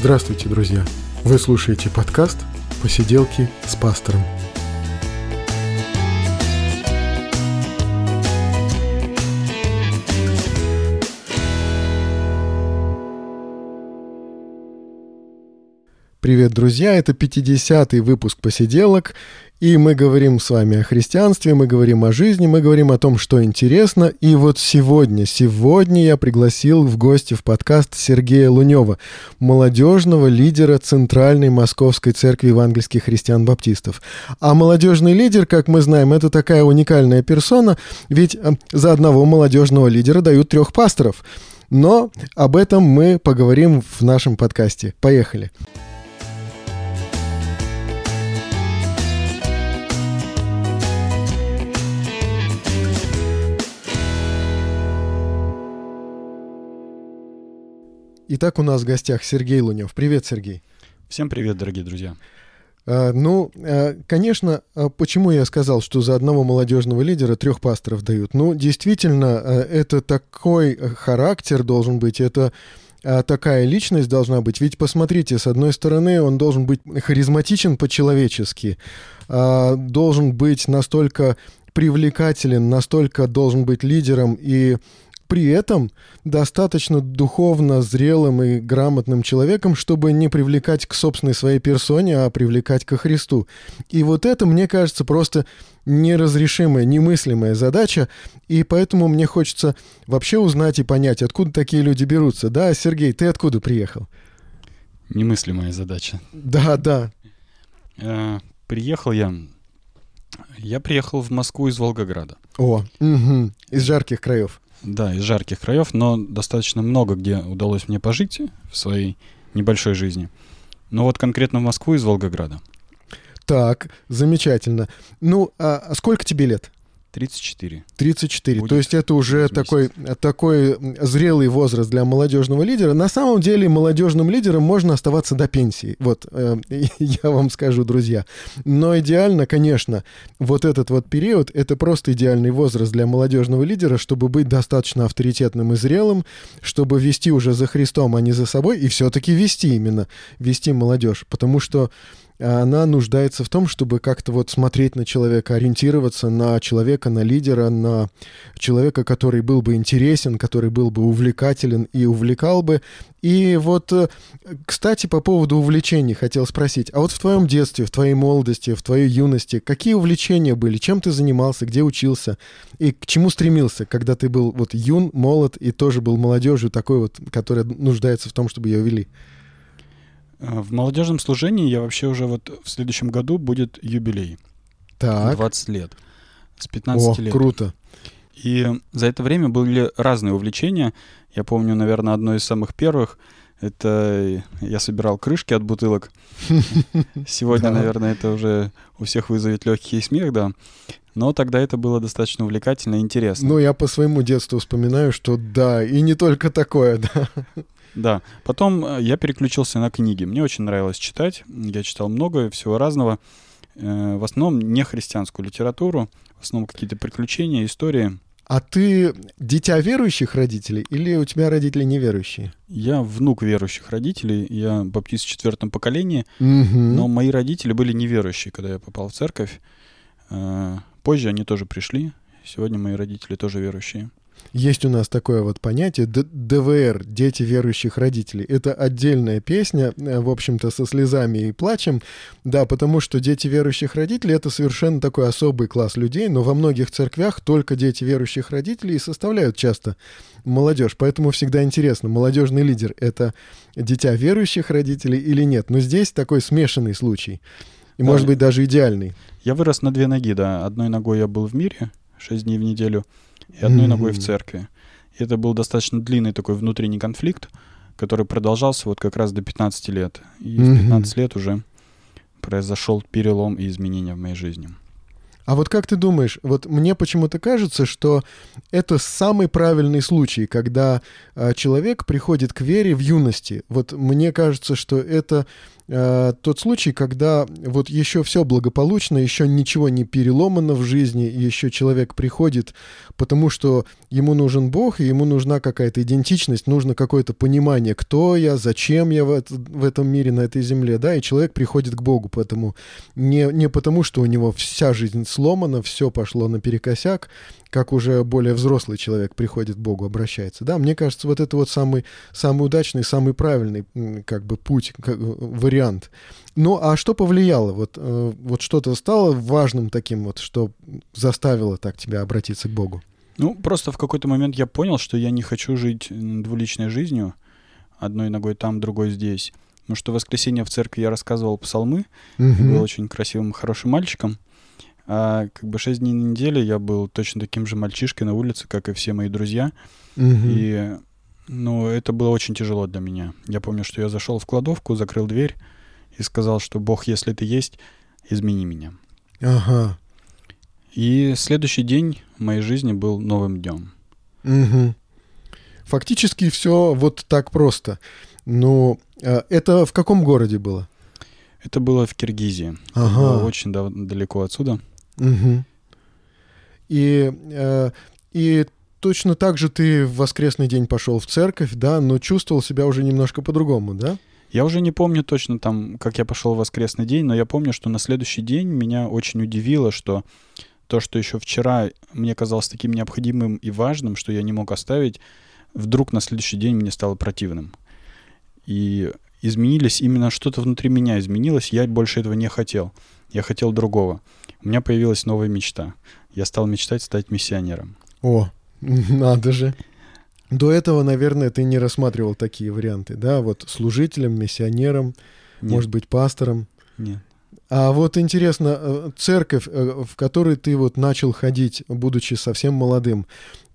Здравствуйте, друзья! Вы слушаете подкаст «Посиделки с пастором». Привет, друзья! Это 50-й выпуск «Посиделок», и мы говорим с вами о христианстве, мы говорим о жизни, мы говорим о том, что интересно. И вот сегодня, сегодня я пригласил в гости в подкаст Сергея Лунева, молодежного лидера Центральной Московской Церкви Евангельских Христиан-Баптистов. А молодежный лидер, как мы знаем, это такая уникальная персона, ведь э, за одного молодежного лидера дают трех пасторов. Но об этом мы поговорим в нашем подкасте. Поехали! Итак, у нас в гостях Сергей Лунев. Привет, Сергей. Всем привет, дорогие друзья. А, ну, а, конечно, а почему я сказал, что за одного молодежного лидера трех пасторов дают? Ну, действительно, это такой характер должен быть, это такая личность должна быть. Ведь посмотрите, с одной стороны, он должен быть харизматичен по-человечески, должен быть настолько привлекателен, настолько должен быть лидером и при этом достаточно духовно зрелым и грамотным человеком, чтобы не привлекать к собственной своей персоне, а привлекать ко Христу. И вот это, мне кажется, просто неразрешимая, немыслимая задача, и поэтому мне хочется вообще узнать и понять, откуда такие люди берутся. Да, Сергей, ты откуда приехал? Немыслимая задача. Да, да. Э, приехал я... Я приехал в Москву из Волгограда. О, угу, из жарких краев. Да, из жарких краев, но достаточно много где удалось мне пожить в своей небольшой жизни. Но вот конкретно в Москву из Волгограда. Так, замечательно. Ну, а сколько тебе лет? 34. 34. Будет То есть это уже такой, такой зрелый возраст для молодежного лидера. На самом деле молодежным лидером можно оставаться до пенсии. Вот, э, я вам скажу, друзья. Но идеально, конечно, вот этот вот период, это просто идеальный возраст для молодежного лидера, чтобы быть достаточно авторитетным и зрелым, чтобы вести уже за Христом, а не за собой, и все-таки вести именно, вести молодежь. Потому что она нуждается в том, чтобы как-то вот смотреть на человека, ориентироваться на человека, на лидера, на человека, который был бы интересен, который был бы увлекателен и увлекал бы. И вот, э, кстати, по поводу увлечений хотел спросить. А вот в твоем детстве, в твоей молодости, в твоей юности, какие увлечения были? Чем ты занимался? Где учился? И к чему стремился, когда ты был вот юн, молод и тоже был молодежью такой вот, которая нуждается в том, чтобы ее вели? Э, в молодежном служении я вообще уже вот в следующем году будет юбилей. Так. 20 лет. С 15 О, лет. круто. И за это время были разные увлечения. Я помню, наверное, одно из самых первых — это я собирал крышки от бутылок. Сегодня, наверное, это уже у всех вызовет легкий смех, да. Но тогда это было достаточно увлекательно и интересно. Ну, я по своему детству вспоминаю, что да, и не только такое, да. Да. Потом э, я переключился на книги. Мне очень нравилось читать. Я читал много всего разного. Э, в основном не христианскую литературу, в основном какие-то приключения, истории. А ты дитя верующих родителей или у тебя родители неверующие? Я внук верующих родителей, я баптист в четвертом поколении, угу. но мои родители были неверующие, когда я попал в церковь. Э, позже они тоже пришли. Сегодня мои родители тоже верующие. Есть у нас такое вот понятие ДВР, дети верующих родителей. Это отдельная песня, э, в общем-то, со слезами и плачем, да, потому что дети верующих родителей — это совершенно такой особый класс людей, но во многих церквях только дети верующих родителей составляют часто молодежь, поэтому всегда интересно, молодежный лидер — это дитя верующих родителей или нет. Но здесь такой смешанный случай, и, да, может быть, даже идеальный. Я вырос на две ноги, да. Одной ногой я был в мире, шесть дней в неделю — и одной mm-hmm. ногой в церкви. И это был достаточно длинный такой внутренний конфликт, который продолжался вот как раз до 15 лет. И mm-hmm. в 15 лет уже произошел перелом и изменения в моей жизни. А вот как ты думаешь, вот мне почему-то кажется, что это самый правильный случай, когда э, человек приходит к вере в юности. Вот мне кажется, что это э, тот случай, когда вот еще все благополучно, еще ничего не переломано в жизни, еще человек приходит, потому что ему нужен Бог, и ему нужна какая-то идентичность, нужно какое-то понимание, кто я, зачем я в, это, в этом мире, на этой земле, да, и человек приходит к Богу, поэтому не, не потому, что у него вся жизнь сломана, все пошло наперекосяк, как уже более взрослый человек приходит к Богу, обращается. Да, мне кажется, вот это вот самый, самый удачный, самый правильный как бы путь, как, вариант. Ну, а что повлияло? Вот, э, вот что-то стало важным таким вот, что заставило так тебя обратиться к Богу? Ну, просто в какой-то момент я понял, что я не хочу жить двуличной жизнью, одной ногой там, другой здесь. Потому что в воскресенье в церкви я рассказывал псалмы, угу. был очень красивым, хорошим мальчиком. А как бы шесть дней на неделе я был точно таким же мальчишкой на улице, как и все мои друзья. Угу. И, ну, это было очень тяжело для меня. Я помню, что я зашел в кладовку, закрыл дверь и сказал, что Бог, если ты есть, измени меня. Ага. И следующий день в моей жизни был новым днем. Угу. Фактически все вот так просто. Ну, это в каком городе было? Это было в Киргизии. Ага. Это было очень далеко отсюда. Угу. И, э, и точно так же ты в воскресный день пошел в церковь, да, но чувствовал себя уже немножко по-другому, да? Я уже не помню точно там, как я пошел в воскресный день, но я помню, что на следующий день меня очень удивило, что то, что еще вчера мне казалось таким необходимым и важным, что я не мог оставить, вдруг на следующий день мне стало противным. И изменились, именно что-то внутри меня изменилось, я больше этого не хотел. Я хотел другого у меня появилась новая мечта. Я стал мечтать стать миссионером. О, надо же. До этого, наверное, ты не рассматривал такие варианты, да? Вот служителем, миссионером, Нет. может быть, пастором. Нет. А вот интересно, э, церковь, э, в которой ты вот начал ходить, будучи совсем молодым,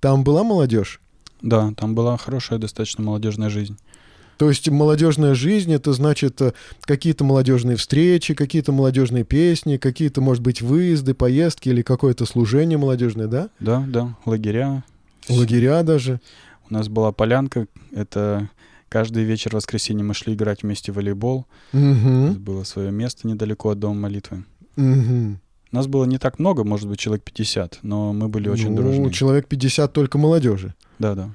там была молодежь? Да, там была хорошая достаточно молодежная жизнь. То есть молодежная жизнь это значит э, какие-то молодежные встречи, какие-то молодежные песни, какие-то, может быть, выезды, поездки или какое-то служение молодежное, да? Да, да, лагеря. Лагеря даже. У нас была полянка, это каждый вечер в воскресенье мы шли играть вместе в волейбол. Угу. Было свое место недалеко от дома молитвы. Угу. Нас было не так много, может быть, человек 50, но мы были очень ну, дружны. человек 50 только молодежи. Да, да.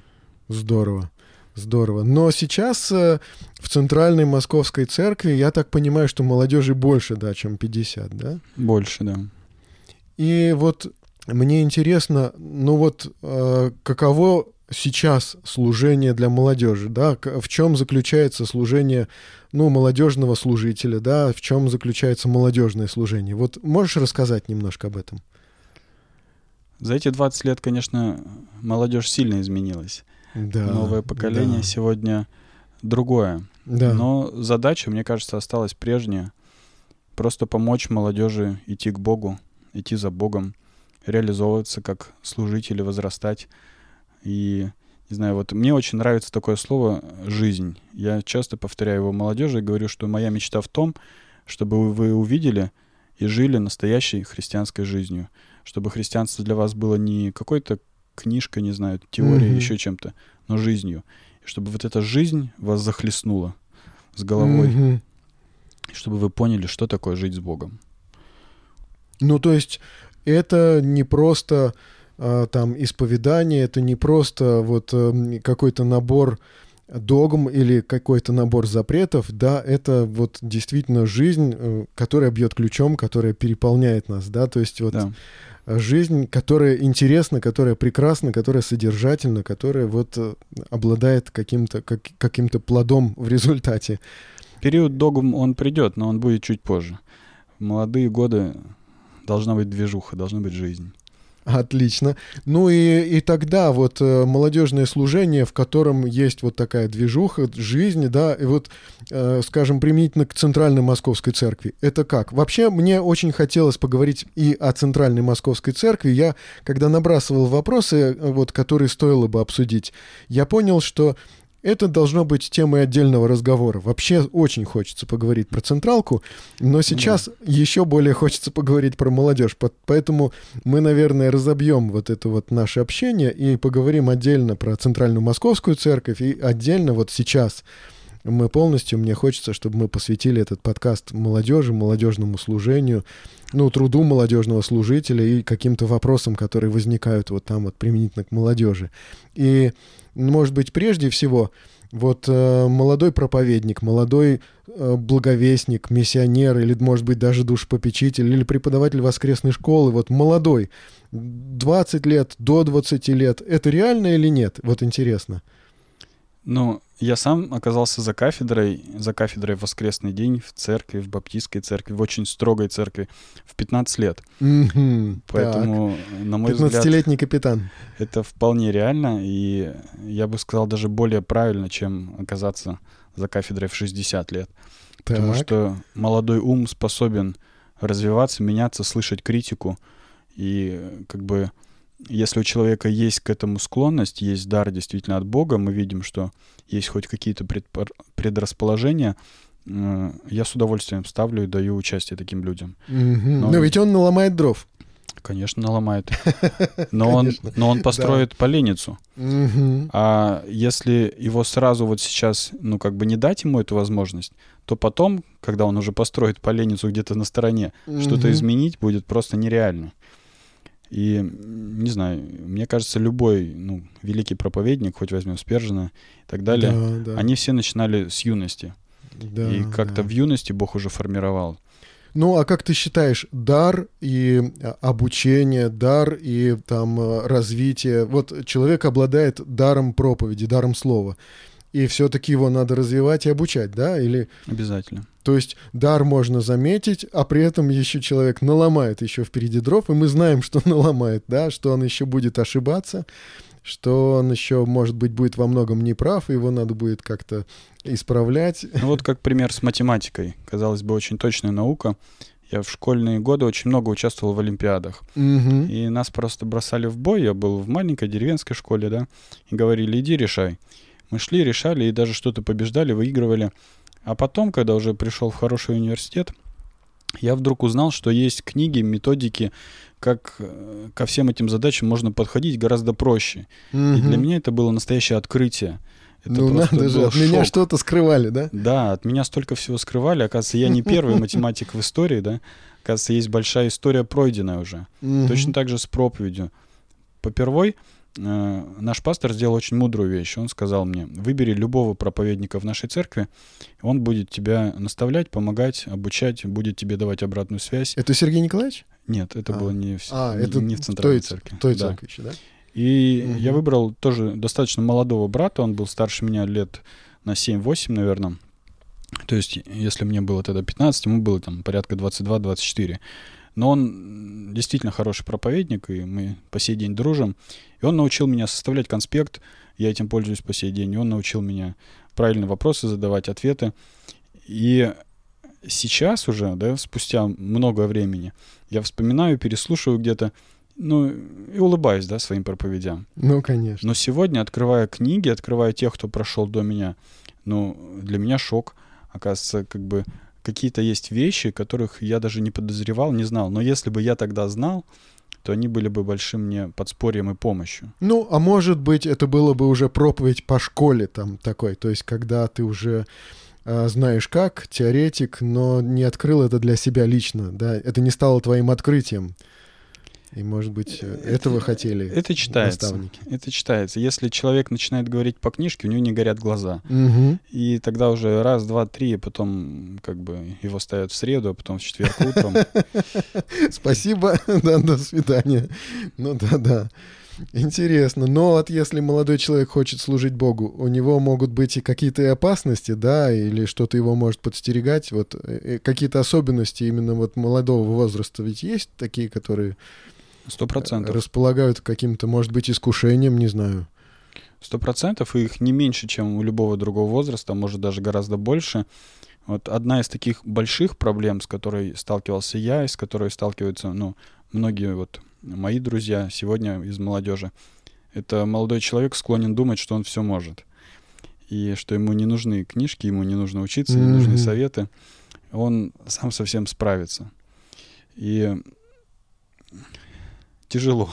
Здорово. Здорово. Но сейчас э, в центральной московской церкви, я так понимаю, что молодежи больше, да, чем 50, да? Больше, да. И вот мне интересно, ну вот э, каково сейчас служение для молодежи, да? В чем заключается служение, ну, молодежного служителя, да? В чем заключается молодежное служение? Вот можешь рассказать немножко об этом? За эти 20 лет, конечно, молодежь сильно изменилась. Да, Новое поколение да. сегодня другое. Да. Но задача, мне кажется, осталась прежняя. Просто помочь молодежи идти к Богу, идти за Богом, реализовываться как служители, возрастать. И, не знаю, вот мне очень нравится такое слово «жизнь». Я часто повторяю его молодежи и говорю, что моя мечта в том, чтобы вы увидели и жили настоящей христианской жизнью. Чтобы христианство для вас было не какой-то книжкой, не знаю, теорией, mm-hmm. еще чем-то, но жизнью. И чтобы вот эта жизнь вас захлестнула с головой. Mm-hmm. Чтобы вы поняли, что такое жить с Богом. Ну, то есть это не просто а, там исповедание, это не просто вот а, какой-то набор догм или какой-то набор запретов, да, это вот действительно жизнь, э, которая бьет ключом, которая переполняет нас, да, то есть вот да жизнь, которая интересна, которая прекрасна, которая содержательна, которая вот э, обладает каким-то как, каким-то плодом в результате. Период догм, он придет, но он будет чуть позже. В молодые годы должна быть движуха, должна быть жизнь. Отлично. Ну и, и тогда вот э, молодежное служение, в котором есть вот такая движуха, жизнь, да, и вот, э, скажем, применительно к Центральной Московской Церкви. Это как? Вообще, мне очень хотелось поговорить и о Центральной Московской Церкви. Я, когда набрасывал вопросы, э, вот, которые стоило бы обсудить, я понял, что это должно быть темой отдельного разговора. Вообще очень хочется поговорить про Централку, но сейчас да. еще более хочется поговорить про молодежь. Поэтому мы, наверное, разобьем вот это вот наше общение и поговорим отдельно про Центральную Московскую церковь и отдельно вот сейчас мы полностью, мне хочется, чтобы мы посвятили этот подкаст молодежи, молодежному служению, ну, труду молодежного служителя и каким-то вопросам, которые возникают вот там вот применительно к молодежи. И, может быть, прежде всего, вот э, молодой проповедник, молодой э, благовестник, миссионер или, может быть, даже душепопечитель или преподаватель воскресной школы, вот молодой, 20 лет, до 20 лет, это реально или нет? Вот интересно. Ну, я сам оказался за кафедрой, за кафедрой в воскресный день в церкви, в баптистской церкви, в очень строгой церкви в 15 лет. Mm-hmm. Поэтому, так. на мой 15-летний капитан. Это вполне реально, и я бы сказал, даже более правильно, чем оказаться за кафедрой в 60 лет. Так. Потому что молодой ум способен развиваться, меняться, слышать критику и как бы если у человека есть к этому склонность, есть дар действительно от Бога, мы видим, что есть хоть какие-то предрасположения, э, я с удовольствием ставлю и даю участие таким людям. Но, но ведь он наломает дров. Конечно, наломает. Но он, но он построит поленницу. А если его сразу вот сейчас, ну, как бы не дать ему эту возможность, то потом, когда он уже построит поленницу где-то на стороне, что-то изменить будет просто нереально. И, не знаю, мне кажется, любой ну, великий проповедник, хоть возьмем Спержина и так далее, да, да. они все начинали с юности. Да, и как-то да. в юности Бог уже формировал. Ну, а как ты считаешь, дар и а, обучение, дар и там э, развитие, вот человек обладает даром проповеди, даром слова и все-таки его надо развивать и обучать, да? Или... Обязательно. То есть дар можно заметить, а при этом еще человек наломает еще впереди дров, и мы знаем, что наломает, да, что он еще будет ошибаться, что он еще, может быть, будет во многом неправ, и его надо будет как-то исправлять. Ну вот как пример с математикой. Казалось бы, очень точная наука. Я в школьные годы очень много участвовал в олимпиадах. Угу. И нас просто бросали в бой. Я был в маленькой деревенской школе, да, и говорили, иди решай. Мы шли, решали и даже что-то побеждали, выигрывали. А потом, когда уже пришел в хороший университет, я вдруг узнал, что есть книги, методики, как э, ко всем этим задачам можно подходить гораздо проще. mm И для меня это было настоящее открытие. Это ну надо же, от шок. меня что-то скрывали, да? Да, от меня столько всего скрывали. Оказывается, я не первый математик в истории, да? Оказывается, есть большая история пройденная уже. Точно так же с проповедью. Попервой наш пастор сделал очень мудрую вещь. Он сказал мне, выбери любого проповедника в нашей церкви, он будет тебя наставлять, помогать, обучать, будет тебе давать обратную связь. Это Сергей Николаевич? Нет, это а. было не в, а, не, это не в центральной той, церкви. Той да. церкви еще, да? И угу. я выбрал тоже достаточно молодого брата, он был старше меня лет на 7-8, наверное. То есть, если мне было тогда 15, ему было там порядка 22-24. Но он действительно хороший проповедник, и мы по сей день дружим. И он научил меня составлять конспект, я этим пользуюсь по сей день. И он научил меня правильные вопросы задавать, ответы. И сейчас уже, да, спустя много времени, я вспоминаю, переслушиваю где-то, ну, и улыбаюсь, да, своим проповедям. Ну, конечно. Но сегодня, открывая книги, открывая тех, кто прошел до меня, ну, для меня шок. Оказывается, как бы какие-то есть вещи, которых я даже не подозревал, не знал. Но если бы я тогда знал, то они были бы большим мне подспорьем и помощью. Ну, а может быть, это было бы уже проповедь по школе там такой, то есть когда ты уже э, знаешь как, теоретик, но не открыл это для себя лично, да, это не стало твоим открытием. И, может быть, э, этого хотели это читается, наставники. Это читается. Если человек начинает говорить по книжке, у него не горят глаза. Угу. И тогда уже раз, два, три, и потом как бы его ставят в среду, а потом в четверг утром. Спасибо, да, до свидания. Ну да-да. Интересно. Но вот если молодой человек хочет служить Богу, у него могут быть и какие-то опасности, да, или что-то его может подстерегать. Вот э, какие-то особенности именно вот молодого возраста ведь есть такие, которые Сто процентов. Располагают каким-то, может быть, искушением, не знаю. Сто процентов, и их не меньше, чем у любого другого возраста, может даже гораздо больше. Вот одна из таких больших проблем, с которой сталкивался я, и с которой сталкиваются, ну, многие вот мои друзья сегодня из молодежи, это молодой человек склонен думать, что он все может. и что ему не нужны книжки, ему не нужно учиться, не нужны советы. Он сам совсем справится. И тяжело.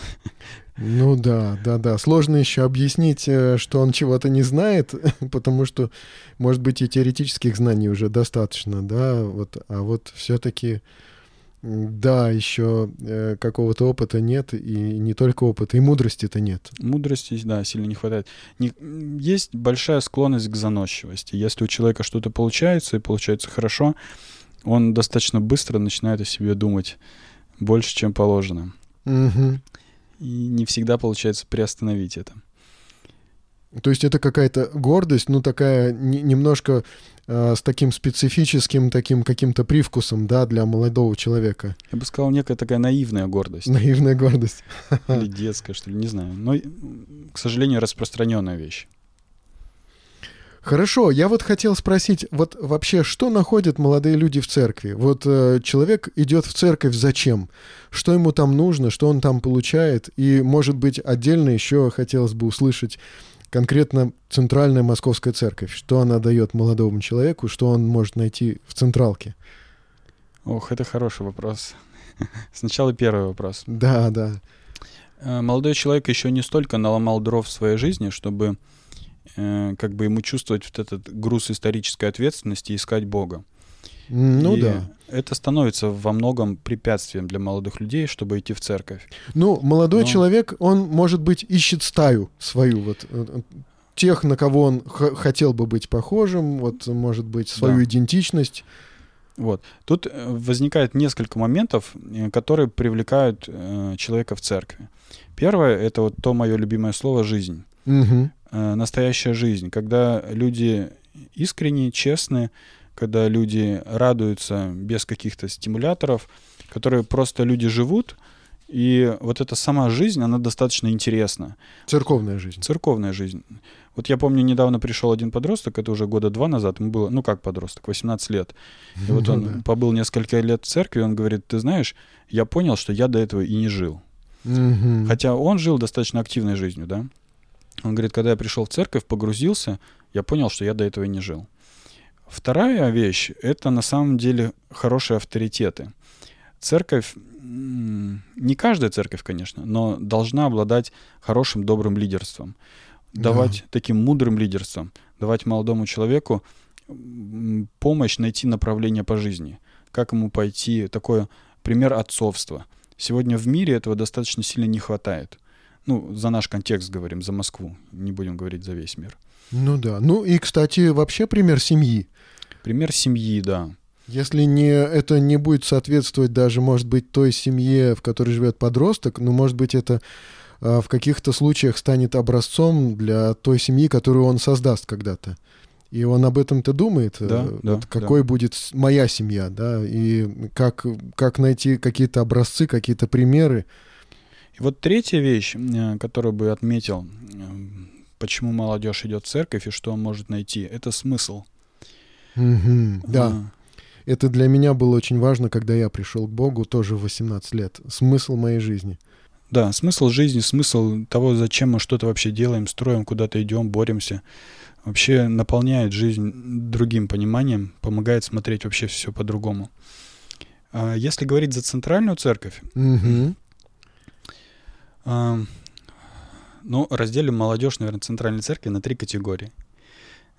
Ну да, да, да. Сложно еще объяснить, э, что он чего-то не знает, потому что, может быть, и теоретических знаний уже достаточно, да, вот, а вот все-таки, да, еще э, какого-то опыта нет, и не только опыта, и мудрости-то нет. Мудрости, да, сильно не хватает. Не, есть большая склонность к заносчивости. Если у человека что-то получается, и получается хорошо, он достаточно быстро начинает о себе думать больше, чем положено. Угу. И не всегда получается приостановить это. То есть это какая-то гордость, ну такая не, немножко э, с таким специфическим таким каким-то привкусом, да, для молодого человека. Я бы сказал, некая такая наивная гордость. Наивная гордость. Или детская, что ли, не знаю. Но, к сожалению, распространенная вещь. Хорошо, я вот хотел спросить, вот вообще, что находят молодые люди в церкви? Вот э, человек идет в церковь зачем? Что ему там нужно, что он там получает? И, может быть, отдельно еще хотелось бы услышать конкретно Центральная Московская Церковь. Что она дает молодому человеку, что он может найти в Централке? Ох, это хороший вопрос. Сначала первый вопрос. Да, да. Э, молодой человек еще не столько наломал дров в своей жизни, чтобы Э, как бы ему чувствовать вот этот груз исторической ответственности и искать Бога. Ну и да. Это становится во многом препятствием для молодых людей, чтобы идти в церковь. Ну, молодой Но... человек, он, может быть, ищет стаю свою, вот э, э, тех, на кого он хотел бы быть похожим, вот, может быть, свою да. идентичность. Вот. Тут возникает несколько моментов, которые привлекают э, человека в церкви. Первое — это вот то мое любимое слово «жизнь». Угу. Э, настоящая жизнь, когда люди искренние, честные, когда люди радуются без каких-то стимуляторов, которые просто люди живут, и вот эта сама жизнь, она достаточно интересна. Церковная жизнь. Церковная жизнь. Вот я помню, недавно пришел один подросток, это уже года два назад, ему было, ну как подросток, 18 лет. И вот он побыл несколько лет в церкви, и он говорит, ты знаешь, я понял, что я до этого и не жил. Хотя он жил достаточно активной жизнью, да. Он говорит, когда я пришел в церковь, погрузился, я понял, что я до этого не жил. Вторая вещь — это на самом деле хорошие авторитеты. Церковь, не каждая церковь, конечно, но должна обладать хорошим, добрым лидерством. Давать да. таким мудрым лидерством, давать молодому человеку помощь найти направление по жизни. Как ему пойти, такой пример отцовства. Сегодня в мире этого достаточно сильно не хватает. Ну, за наш контекст говорим, за Москву. Не будем говорить за весь мир. Ну да. Ну и, кстати, вообще пример семьи. Пример семьи, да. Если не, это не будет соответствовать даже, может быть, той семье, в которой живет подросток, но, может быть, это а, в каких-то случаях станет образцом для той семьи, которую он создаст когда-то. И он об этом-то думает, да, вот да, какой да. будет моя семья, да, и как, как найти какие-то образцы, какие-то примеры, и вот третья вещь, э, которую бы отметил, э, почему молодежь идет в церковь и что он может найти, это смысл. Угу, да. А. Это для меня было очень важно, когда я пришел к Богу, тоже в 18 лет. Смысл моей жизни. Да, смысл жизни, смысл того, зачем мы что-то вообще делаем, строим, куда-то идем, боремся, вообще наполняет жизнь другим пониманием, помогает смотреть вообще все по-другому. А если говорить за центральную церковь, угу. Ну, разделим молодежь, наверное, Центральной Церкви на три категории.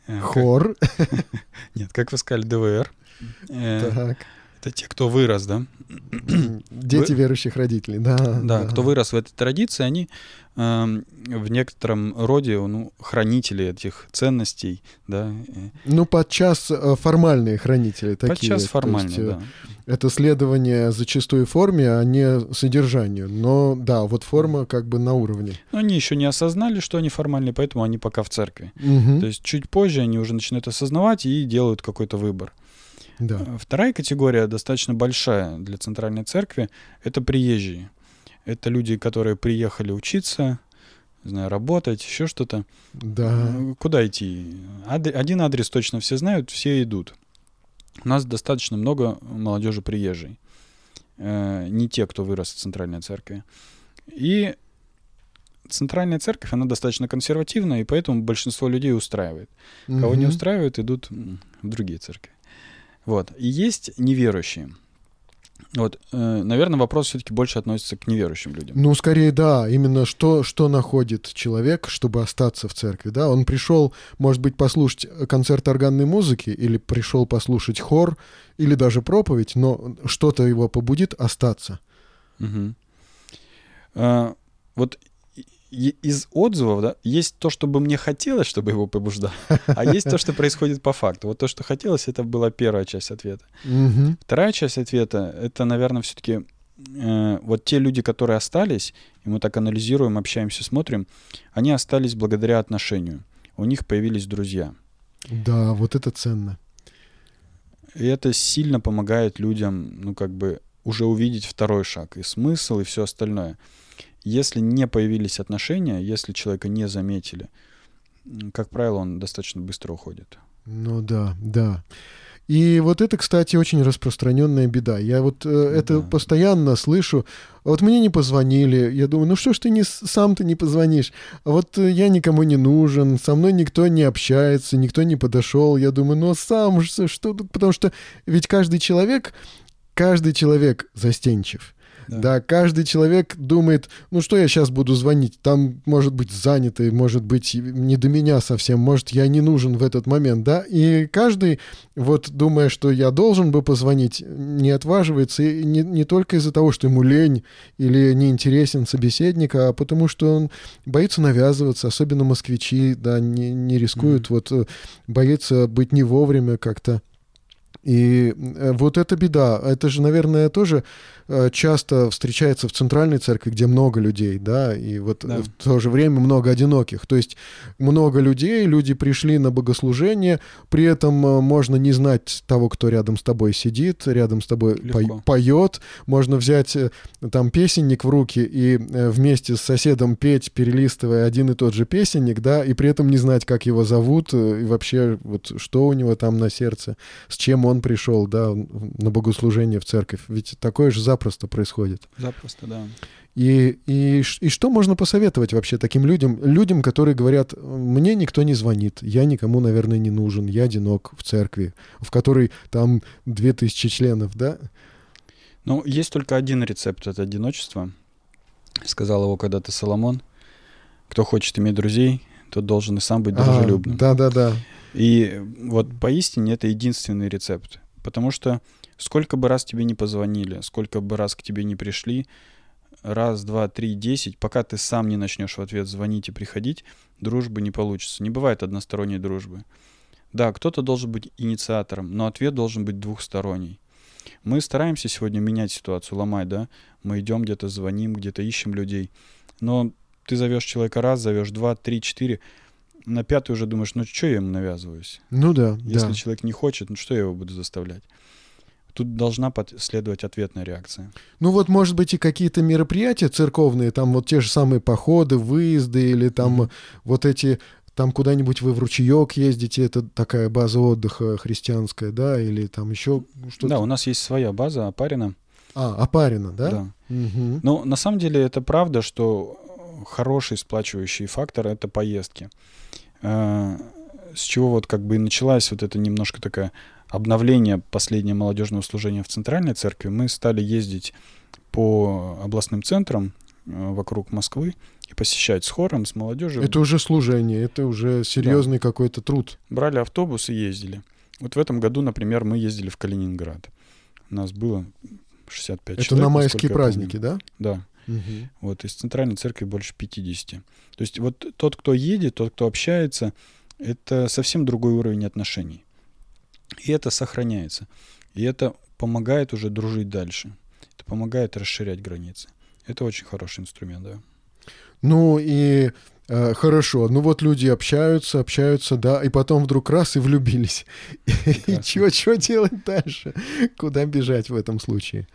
Э, Хор. Нет, как вы сказали, ДВР. Э, так. Это те, кто вырос, да? Дети Вы... верующих родителей, да, да. Да, кто вырос в этой традиции, они э, в некотором роде ну, хранители этих ценностей, да. Ну, подчас э, формальные хранители такие. Подчас формальные, есть, да. Это следование зачастую форме, а не содержанию. Но да, вот форма как бы на уровне. Но они еще не осознали, что они формальные, поэтому они пока в церкви. Угу. То есть чуть позже они уже начинают осознавать и делают какой-то выбор. Да. Э, вторая категория, достаточно большая для центральной церкви, это приезжие. Это люди, которые приехали учиться, не знаю, работать, еще что-то. Да. Э, куда идти? Один адрес точно все знают, все идут. У нас достаточно много молодежи приезжей. Э, не те, кто вырос в центральной церкви. И центральная церковь, она достаточно консервативная, и поэтому большинство людей устраивает. Кого не устраивает, идут в другие церкви. Вот. И есть неверующие. Вот, э, наверное, вопрос все-таки больше относится к неверующим людям. Ну, скорее, да. Именно что, что находит человек, чтобы остаться в церкви, да? Он пришел, может быть, послушать концерт органной музыки, или пришел послушать хор, или даже проповедь, но что-то его побудит остаться. Угу. А, вот из отзывов, да, есть то, что бы мне хотелось, чтобы его побуждало, а есть то, что происходит по факту. Вот то, что хотелось, это была первая часть ответа. Угу. Вторая часть ответа, это, наверное, все-таки э, вот те люди, которые остались, и мы так анализируем, общаемся, смотрим, они остались благодаря отношению. У них появились друзья. Да, вот это ценно. И это сильно помогает людям, ну, как бы, уже увидеть второй шаг, и смысл, и все остальное. Если не появились отношения, если человека не заметили, как правило, он достаточно быстро уходит. Ну да, да. И вот это, кстати, очень распространенная беда. Я вот э, это постоянно слышу. Вот мне не позвонили. Я думаю, ну что ж ты не сам-то не позвонишь? А вот э, я никому не нужен, со мной никто не общается, никто не подошел. Я думаю, ну сам что тут? Потому что ведь каждый человек, каждый человек застенчив. Да. да, каждый человек думает, ну что я сейчас буду звонить, там может быть занятый, может быть не до меня совсем, может я не нужен в этот момент, да, и каждый, вот думая, что я должен бы позвонить, не отваживается, и не, не только из-за того, что ему лень или не интересен собеседник, а потому что он боится навязываться, особенно москвичи, да, не, не рискуют, mm-hmm. вот э, боится быть не вовремя как-то. И э, вот эта беда, это же, наверное, тоже Э, часто встречается в центральной церкви, где много людей, да, и вот да. в то же время много одиноких. То есть много людей, люди пришли на богослужение, при этом э, можно не знать того, кто рядом с тобой сидит, рядом с тобой по поет, можно взять там песенник в руки и вместе с соседом петь, перелистывая один и тот же песенник, да, и при этом не знать, как его зовут, и вообще вот что у него там на сердце, с чем он пришел, да, на богослужение в церковь. Ведь такое же запросто происходит. Запросто, да. И, и, и что можно посоветовать вообще таким людям, людям, которые говорят, мне никто не звонит, я никому, наверное, не нужен, я одинок в церкви, в которой там две тысячи членов, да? Ну, есть только один рецепт от одиночества. Сказал его когда-то Соломон. Кто хочет иметь друзей, тот должен и сам быть а, дружелюбным. Да-да-да. И вот поистине это единственный рецепт. Потому что Сколько бы раз тебе не позвонили, сколько бы раз к тебе не пришли, раз, два, три, десять, пока ты сам не начнешь в ответ звонить и приходить, дружбы не получится. Не бывает односторонней дружбы. Да, кто-то должен быть инициатором, но ответ должен быть двухсторонний. Мы стараемся сегодня менять ситуацию, ломать, да? Мы идем где-то, звоним, где-то ищем людей. Но ты зовешь человека раз, зовешь два, три, четыре, на пятый уже думаешь, ну что я ему навязываюсь? Ну да. Если да. человек не хочет, ну что я его буду заставлять? Тут должна следовать ответная реакция. Ну вот, может быть, и какие-то мероприятия церковные, там вот те же самые походы, выезды или там mm-hmm. вот эти там куда-нибудь вы в ручеек ездите, это такая база отдыха христианская, да, или там еще что-то. Да, у нас есть своя база Апарина. А, Апарина, да? Да. Угу. Ну, на самом деле это правда, что хороший сплачивающий фактор — это поездки. Э, с чего вот как бы и началась вот эта немножко такая обновления последнего молодежного служения в Центральной Церкви мы стали ездить по областным центрам э, вокруг Москвы и посещать с хором, с молодежью. Это уже служение, это уже серьезный да. какой-то труд. Brали автобус и ездили. Вот в этом году, например, мы ездили в Калининград. У нас было 65 это человек. Это на майские праздники, да? Да. Угу. Вот из центральной церкви больше 50. То есть вот тот, кто едет, тот, кто общается, это совсем другой уровень отношений. И это сохраняется. И это помогает уже дружить дальше. Это помогает расширять границы. Это очень хороший инструмент, да. Ну и э, хорошо, ну вот люди общаются, общаются, да, и потом вдруг раз и влюбились. И что делать дальше? Куда бежать в этом случае?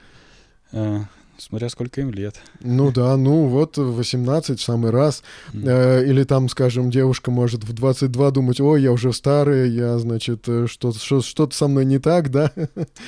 Смотря сколько им лет. Ну да, ну вот 18 в самый раз. Э, или там, скажем, девушка может в 22 думать, ой, я уже старая, я, значит, э, что, что, что-то со мной не так, да?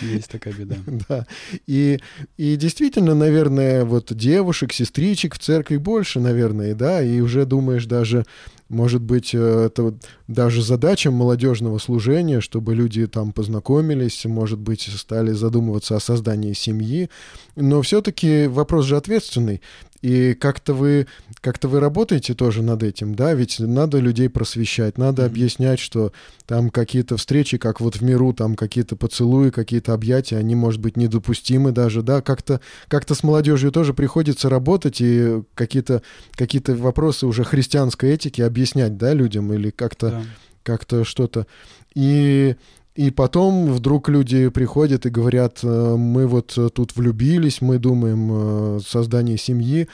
Есть такая беда. Да. И, и действительно, наверное, вот девушек, сестричек в церкви больше, наверное, да, и уже думаешь даже, может быть, э, это даже задача молодежного служения, чтобы люди там познакомились, может быть, стали задумываться о создании семьи. Но все-таки вопрос же ответственный. И как-то вы, как-то вы работаете тоже над этим, да? Ведь надо людей просвещать, надо mm-hmm. объяснять, что там какие-то встречи, как вот в миру, там какие-то поцелуи, какие-то объятия, они, может быть, недопустимы даже, да? Как-то, как-то с молодежью тоже приходится работать и какие-то, какие-то вопросы уже христианской этики объяснять, да, людям или как-то, да. как-то что-то. И и потом вдруг люди приходят и говорят, «Э, мы вот тут влюбились, мы думаем о создании семьи.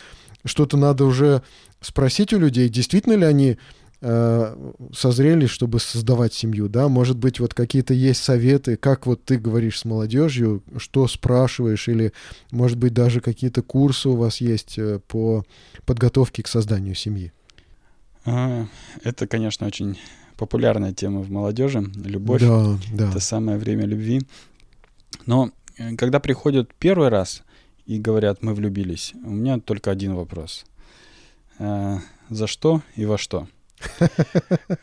Что-то надо уже спросить у людей, действительно ли они э, созрели, чтобы создавать семью, да, может быть, вот какие-то есть советы, как вот ты говоришь с молодежью, что спрашиваешь, или, может быть, даже какие-то курсы у вас есть э, по подготовке к созданию семьи? А, это, конечно, очень популярная тема в молодежи. Любовь да, да. это самое время любви. Но э, когда приходят первый раз и говорят, мы влюбились, у меня только один вопрос. А, за что и во что?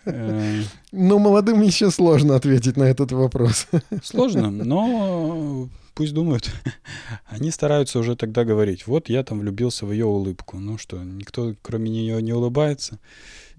Э, ну, молодым еще сложно ответить на этот вопрос. Сложно, но пусть думают. Они стараются уже тогда говорить, вот я там влюбился в ее улыбку. Ну что, никто кроме нее не улыбается.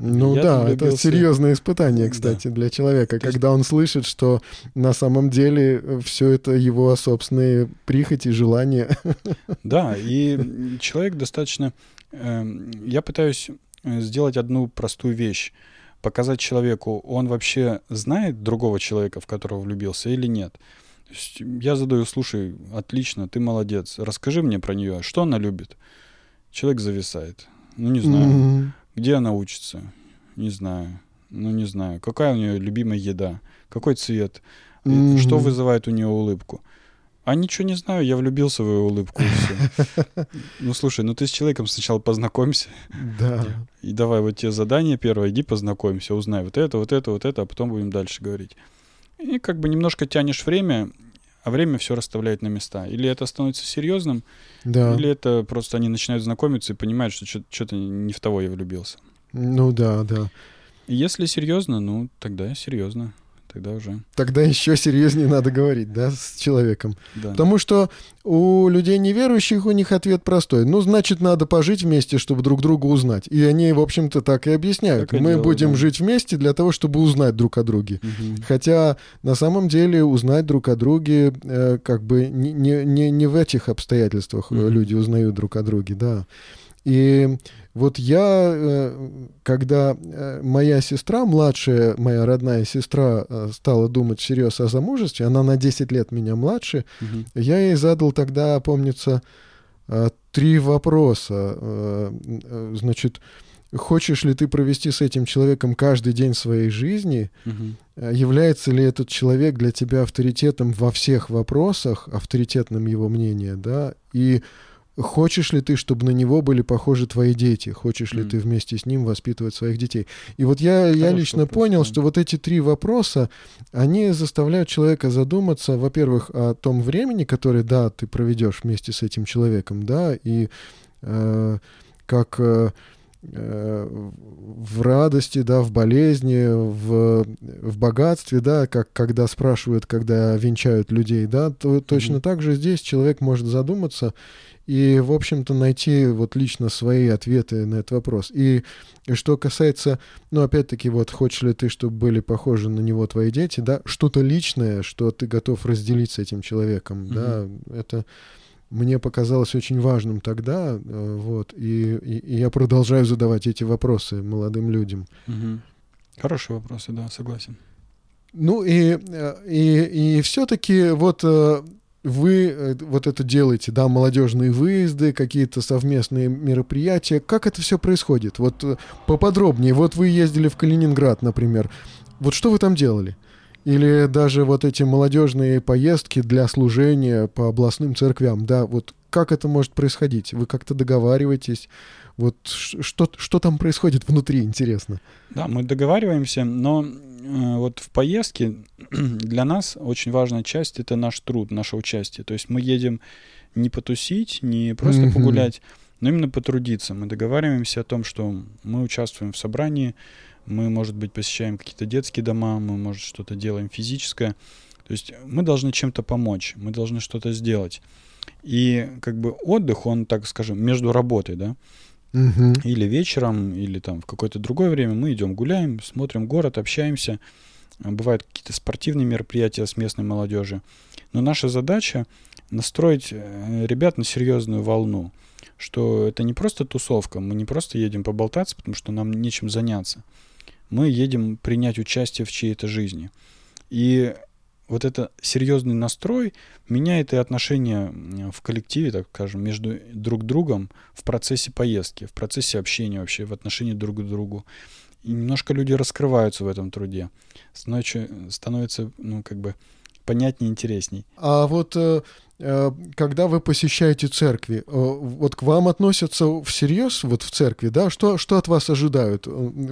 Ну Я да, это серьезное испытание, кстати, да. для человека, То когда есть... он слышит, что на самом деле э, все это его собственные прихоти, желания. Да, и человек достаточно... Э, я пытаюсь э, сделать одну простую вещь. Показать человеку, он вообще знает другого человека, в которого влюбился или нет. Я задаю, слушай, отлично, ты молодец, расскажи мне про нее, что она любит. Человек зависает. Ну, не знаю. Mm-hmm. Где она учится? Не знаю. Ну, не знаю. Какая у нее любимая еда? Какой цвет? Mm-hmm. Что вызывает у нее улыбку? А ничего не знаю, я влюбился в ее улыбку. Ну слушай, ну ты с человеком сначала познакомься. Да. И давай вот тебе задание первое, иди познакомься, узнай вот это, вот это, вот это, а потом будем дальше говорить. И как бы немножко тянешь время, а время все расставляет на места. Или это становится серьезным, да. или это просто они начинают знакомиться и понимают, что что-то не в того я влюбился. Ну да, да. Если серьезно, ну тогда серьезно тогда уже. Тогда еще серьезнее надо говорить, да, с человеком. Да. Потому что у людей неверующих у них ответ простой. Ну, значит, надо пожить вместе, чтобы друг друга узнать. И они, в общем-то, так и объясняют. Так Мы делаю, будем да. жить вместе для того, чтобы узнать друг о друге. Угу. Хотя на самом деле узнать друг о друге э, как бы не, не, не в этих обстоятельствах угу. люди узнают друг о друге, да. И вот я, э, когда э, моя сестра, младшая, моя родная сестра, э, стала думать всерьез о замужестве, она на 10 лет меня младше, угу. я ей задал тогда, помнится, три вопроса. Значит, хочешь ли ты провести с этим человеком каждый день своей жизни? Угу. Является ли этот человек для тебя авторитетом во всех вопросах, авторитетным его мнение, да? И Хочешь ли ты, чтобы на него были похожи твои дети? Хочешь ли mm. ты вместе с ним воспитывать своих детей? И вот я, я лично вопрос, понял, да. что вот эти три вопроса, они заставляют человека задуматься, во-первых, о том времени, которое, да, ты проведешь вместе с этим человеком, да, и э, как... Э, в радости, да, в болезни, в, в богатстве, да, как когда спрашивают, когда венчают людей, да, то mm-hmm. точно так же здесь человек может задуматься и, в общем-то, найти вот лично свои ответы на этот вопрос. И, и что касается, ну, опять-таки, вот, хочешь ли ты, чтобы были похожи на него твои дети, да, что-то личное, что ты готов разделить с этим человеком, mm-hmm. да, это мне показалось очень важным тогда, э, вот, и, и, и я продолжаю задавать эти вопросы молодым людям. Угу. Хорошие вопросы, да, согласен. Ну и, э, и, и все-таки вот э, вы э, вот это делаете, да, молодежные выезды, какие-то совместные мероприятия. Как это все происходит? Вот э, поподробнее. Вот вы ездили в Калининград, например. Вот что вы там делали? Или даже вот эти молодежные поездки для служения по областным церквям, да, вот как это может происходить? Вы как-то договариваетесь? Вот что, что там происходит внутри, интересно? Да, мы договариваемся, но э, вот в поездке для нас очень важная часть — это наш труд, наше участие. То есть мы едем не потусить, не просто mm-hmm. погулять, но именно потрудиться. Мы договариваемся о том, что мы участвуем в собрании, мы, может быть, посещаем какие-то детские дома, мы, может, что-то делаем физическое. То есть мы должны чем-то помочь, мы должны что-то сделать. И как бы отдых, он, так скажем, между работой, да, угу. или вечером, или там в какое-то другое время мы идем гуляем, смотрим город, общаемся. Бывают какие-то спортивные мероприятия с местной молодежью. Но наша задача настроить э, ребят на серьезную волну, что это не просто тусовка, мы не просто едем поболтаться, потому что нам нечем заняться. Мы едем принять участие в чьей-то жизни. И вот это серьезный настрой меняет и отношения в коллективе, так скажем, между друг другом в процессе поездки, в процессе общения вообще, в отношении друг к другу. И немножко люди раскрываются в этом труде. Становится, становится ну, как бы понятнее, интересней. А вот э, Э, когда вы посещаете церкви, э, вот к вам относятся всерьез вот в церкви, да? Что, что от вас ожидают?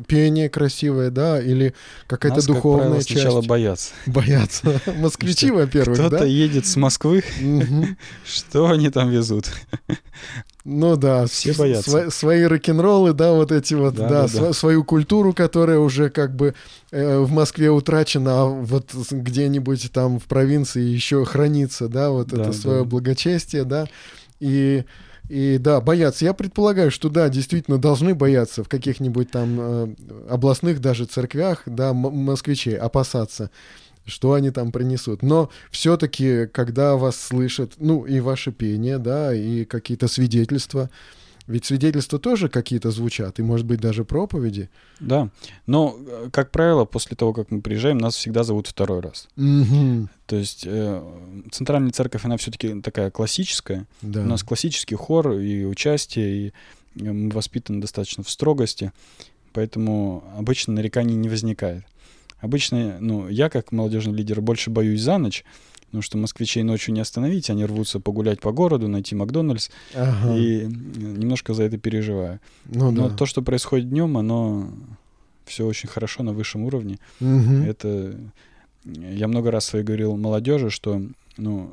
Пение красивое, да? Или какая-то духовная как правило, часть? сначала боятся. Боятся. Москвичи, во-первых, да? Кто-то едет с Москвы, что они там везут? Ну да, все боятся. Сво- свои рок-н-роллы, да, вот эти вот, да, да, да, св- да. свою культуру, которая уже как бы э, в Москве утрачена, а вот где-нибудь там в провинции еще хранится, да, вот да, это свое да. благочестие, да, и и да, боятся. Я предполагаю, что да, действительно должны бояться в каких-нибудь там э, областных даже церквях, да, москвичей, опасаться что они там принесут. Но все-таки, когда вас слышат, ну, и ваше пение, да, и какие-то свидетельства, ведь свидетельства тоже какие-то звучат, и, может быть, даже проповеди. Да, но, э, как правило, после того, как мы приезжаем, нас всегда зовут второй раз. Угу. То есть э, центральная церковь, она все-таки такая классическая. Да. У нас классический хор и участие, и э, мы воспитаны достаточно в строгости, поэтому обычно нареканий не возникает. Обычно, ну, я как молодежный лидер больше боюсь за ночь, потому что москвичей ночью не остановить, они рвутся погулять по городу, найти Макдональдс, ага. и немножко за это переживаю. Ну, Но да. то, что происходит днем, оно все очень хорошо на высшем уровне. Угу. Это я много раз своей говорил молодежи, что ну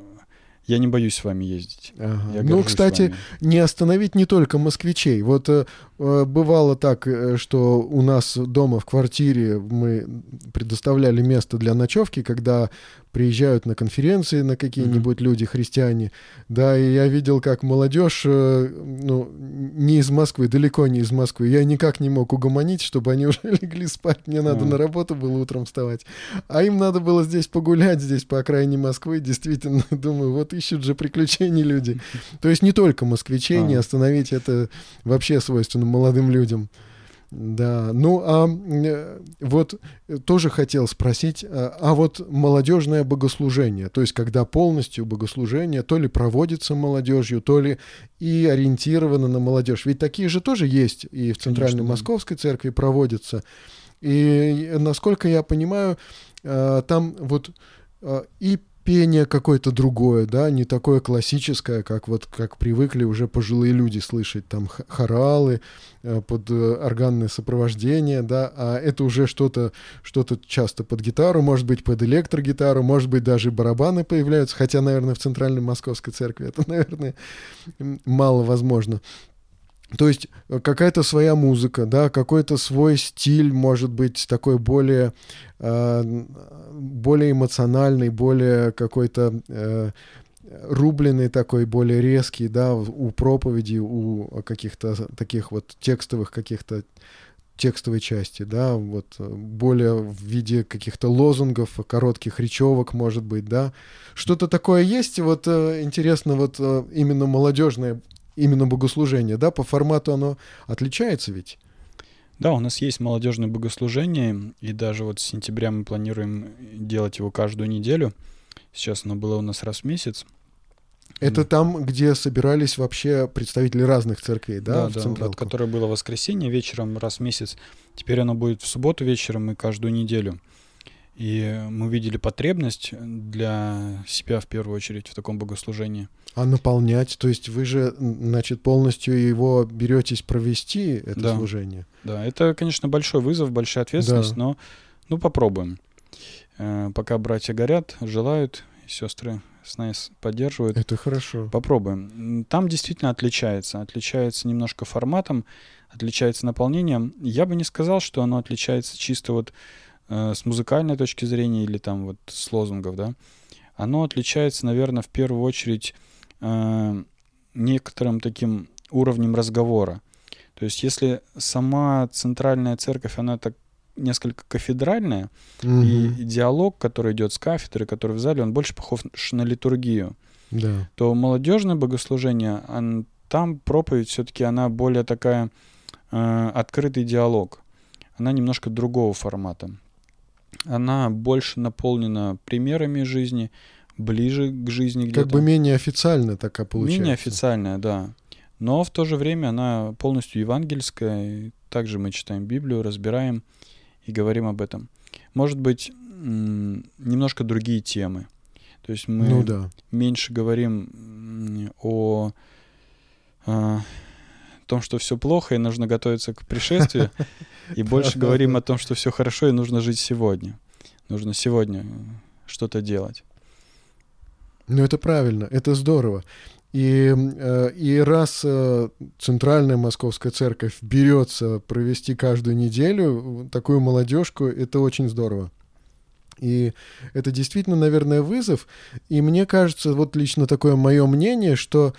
я не боюсь с вами ездить. Ага. ну, кстати, не остановить не только москвичей. Вот э, бывало так, э, что у нас дома в квартире мы предоставляли место для ночевки, когда приезжают на конференции на какие-нибудь mm-hmm. люди, христиане, да, и я видел, как молодежь, э, ну, не из Москвы, далеко не из Москвы, я никак не мог угомонить, чтобы они уже легли спать, мне надо mm-hmm. на работу было утром вставать, а им надо было здесь погулять, здесь по окраине Москвы, действительно, думаю, вот ищут же приключений люди. То есть не только москвичей, не остановить это вообще свойственно молодым людям. Да, ну а э, вот тоже хотел спросить, а, а вот молодежное богослужение, то есть когда полностью богослужение то ли проводится молодежью, то ли и ориентировано на молодежь. Ведь такие же тоже есть и в Центральной Конечно, Московской церкви проводятся. И насколько я понимаю, э, там вот э, и пение какое-то другое, да, не такое классическое, как вот как привыкли уже пожилые люди слышать, там хоралы э, под э, органное сопровождение, да, а это уже что-то что-то часто под гитару, может быть, под электрогитару, может быть, даже барабаны появляются, хотя, наверное, в Центральной Московской церкви это, наверное, мало возможно. То есть э, какая-то своя музыка, да, какой-то свой стиль, может быть, такой более, э, более эмоциональный, более какой-то э, рубленый такой, более резкий, да, у проповеди, у каких-то таких вот текстовых каких-то текстовой части, да, вот э, более в виде каких-то лозунгов, коротких речевок, может быть, да. Что-то такое есть, вот э, интересно, вот именно молодежное именно богослужение, да, по формату оно отличается ведь? Да, у нас есть молодежное богослужение, и даже вот с сентября мы планируем делать его каждую неделю. Сейчас оно было у нас раз в месяц. Это mm. там, где собирались вообще представители разных церквей, да, да, в да, вот, которое было воскресенье вечером раз в месяц. Теперь оно будет в субботу вечером и каждую неделю. И мы видели потребность для себя в первую очередь в таком богослужении. А наполнять, то есть вы же, значит, полностью его беретесь провести, это Да. служение. Да, это, конечно, большой вызов, большая ответственность, Да. но ну попробуем. Э, Пока братья горят, желают, сестры с нас поддерживают. Это хорошо. Попробуем. Там действительно отличается. Отличается немножко форматом, отличается наполнением. Я бы не сказал, что оно отличается чисто вот э, с музыкальной точки зрения или там вот с лозунгов, да. Оно отличается, наверное, в первую очередь э, некоторым таким уровнем разговора. То есть если сама центральная церковь, она так несколько кафедральная, и, Мгм. и диалог, который идет с кафедры, который в зале, он больше похож на литургию Да. то молодежное богослужение, он- там проповедь все-таки она более такая э, открытый диалог. Она немножко другого формата. Она больше наполнена примерами жизни, ближе к жизни где-то. Как бы менее официально такая получается. Менее официальная, да. Но в то же время она полностью евангельская. Также мы читаем Библию, разбираем и говорим об этом. Может быть, немножко другие темы. То есть мы Ну да. меньше говорим о, а, том, что все плохо и нужно готовиться к пришествию, и больше говорим о том, что все хорошо и нужно жить сегодня. Нужно сегодня э, что-то делать. Ну, это правильно, это здорово. И, э, и раз э, Центральная Московская Церковь берется провести каждую неделю такую молодежку, это очень здорово. И это действительно, наверное, вызов. И мне кажется, вот лично такое мое мнение, что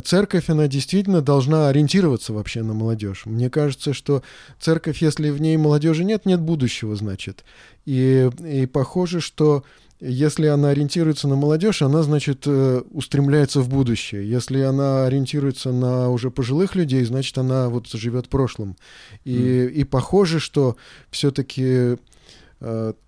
церковь, она действительно должна ориентироваться вообще на молодежь. Мне кажется, что церковь, если в ней молодежи нет, нет будущего, значит. И, и похоже, что если она ориентируется на молодежь, она, значит, э, устремляется в будущее. Если она ориентируется на уже пожилых людей, значит, она вот живет прошлым. И, и похоже, что все-таки